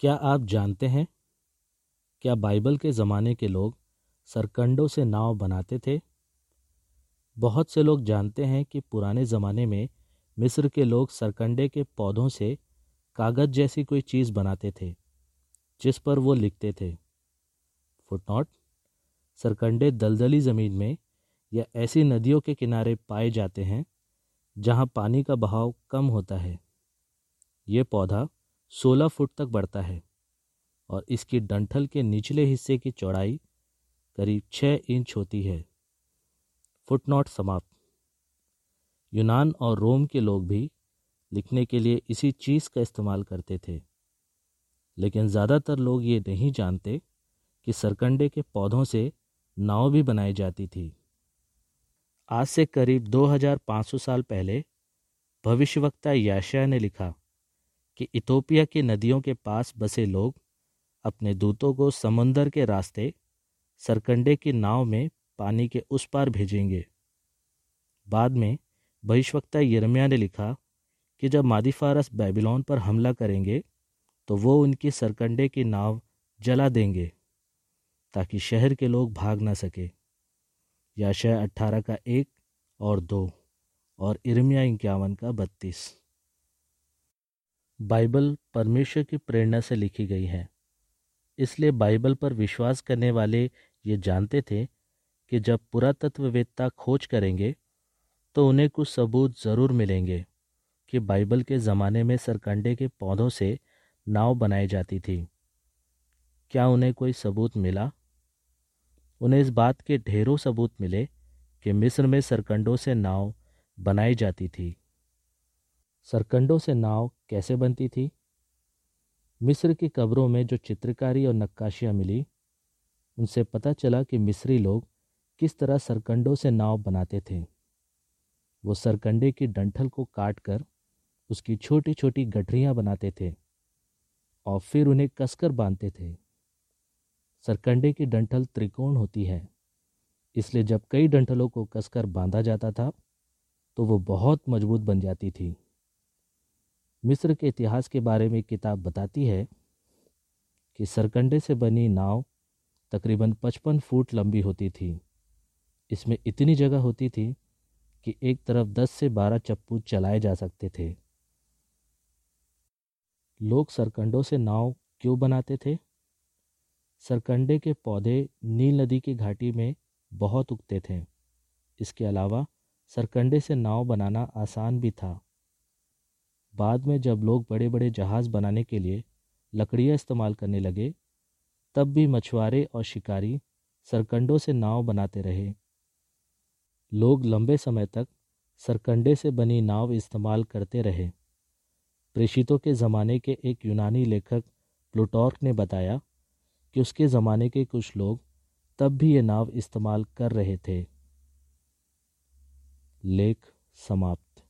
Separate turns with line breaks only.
क्या आप जानते हैं? क्या बाइबल के ज़माने के लोग सरकंडों से नाव बनाते थे? बहुत से लोग जानते हैं कि पुराने ज़माने में मिस्र के लोग सरकंडे के पौधों से कागज़ जैसी कोई चीज़ बनाते थे, जिस पर वो लिखते थे। फुटनोट, सरकंडे दलदली ज़मीन में या ऐसी नदियों के किनारे पाए जाते हैं, जहाँ पानी का बहाव कम होता है। ये पौधा 16 फुट तक बढ़ता है और इसकी डंठल के निचले हिस्से की चौड़ाई करीब छः इंच होती है। फुटनोट समाप्त। यूनान और रोम के लोग भी लिखने के लिए इसी चीज़ का इस्तेमाल करते थे। लेकिन ज़्यादातर लोग ये नहीं जानते कि सरकंडे के पौधों से नाव भी बनाई जाती थी। आज से करीब 2500 साल पहले भविष्यवक्ता याशा ने लिखा कि इथोपिया की नदियों के पास बसे लोग अपने दूतों को समुंदर के रास्ते, सरकंडे की नाव में पानी के उस पार भेजेंगे। बाद में भविष्यवक्ता यरमिया ने लिखा कि जब मादीफारस बेबीलोन पर हमला करेंगे तो वो उनकी सरकंडे की नाव जला देंगे, ताकि शहर के लोग भाग ना सके। याशय अट्ठारह का एक और दो और इर्मिया इक्यावन का बत्तीस। बाइबल परमेश्वर की प्रेरणा से लिखी गई है। इसलिए बाइबल पर विश्वास करने वाले ये जानते थे कि जब पुरातत्ववेत्ता खोज करेंगे तो उन्हें कुछ सबूत ज़रूर मिलेंगे कि बाइबल के ज़माने में सरकंडे के पौधों से नाव बनाई जाती थी। क्या उन्हें कोई सबूत मिला? उन्हें इस बात के ढेरों सबूत मिले कि मिस्र में सरकंडों से नाव बनाई जाती थी। सरकंडों से नाव कैसे बनती थी? मिस्र की कब्रों में जो चित्रकारी और नक्काशियाँ मिली, उनसे पता चला कि मिस्री लोग किस तरह सरकंडों से नाव बनाते थे। वो सरकंडे की डंठल को काट कर उसकी छोटी छोटी गठरियाँ बनाते थे और फिर उन्हें कसकर बांधते थे। सरकंडे की डंठल त्रिकोण होती है, इसलिए जब कई डंठलों को कसकर बांधा जाता था तो वो बहुत मज़बूत बन जाती थी। मिस्र के इतिहास के बारे में किताब बताती है कि सरकंडे से बनी नाव तकरीबन 55 फुट लंबी होती थी। इसमें इतनी जगह होती थी कि एक तरफ़ 10 से 12 चप्पू चलाए जा सकते थे। लोग सरकंडों से नाव क्यों बनाते थे? सरकंडे के पौधे नील नदी की घाटी में बहुत उगते थे। इसके अलावा सरकंडे से नाव बनाना आसान भी था। बाद में जब लोग बड़े बड़े जहाज़ बनाने के लिए लकड़ियाँ इस्तेमाल करने लगे, तब भी मछुआरे और शिकारी सरकंडों से नाव बनाते रहे। लोग लंबे समय तक सरकंडे से बनी नाव इस्तेमाल करते रहे। प्रेषितों के ज़माने के एक यूनानी लेखक प्लूटॉर्क ने बताया कि उसके ज़माने के कुछ लोग तब भी ये नाव इस्तेमाल कर रहे थे। लेख समाप्त।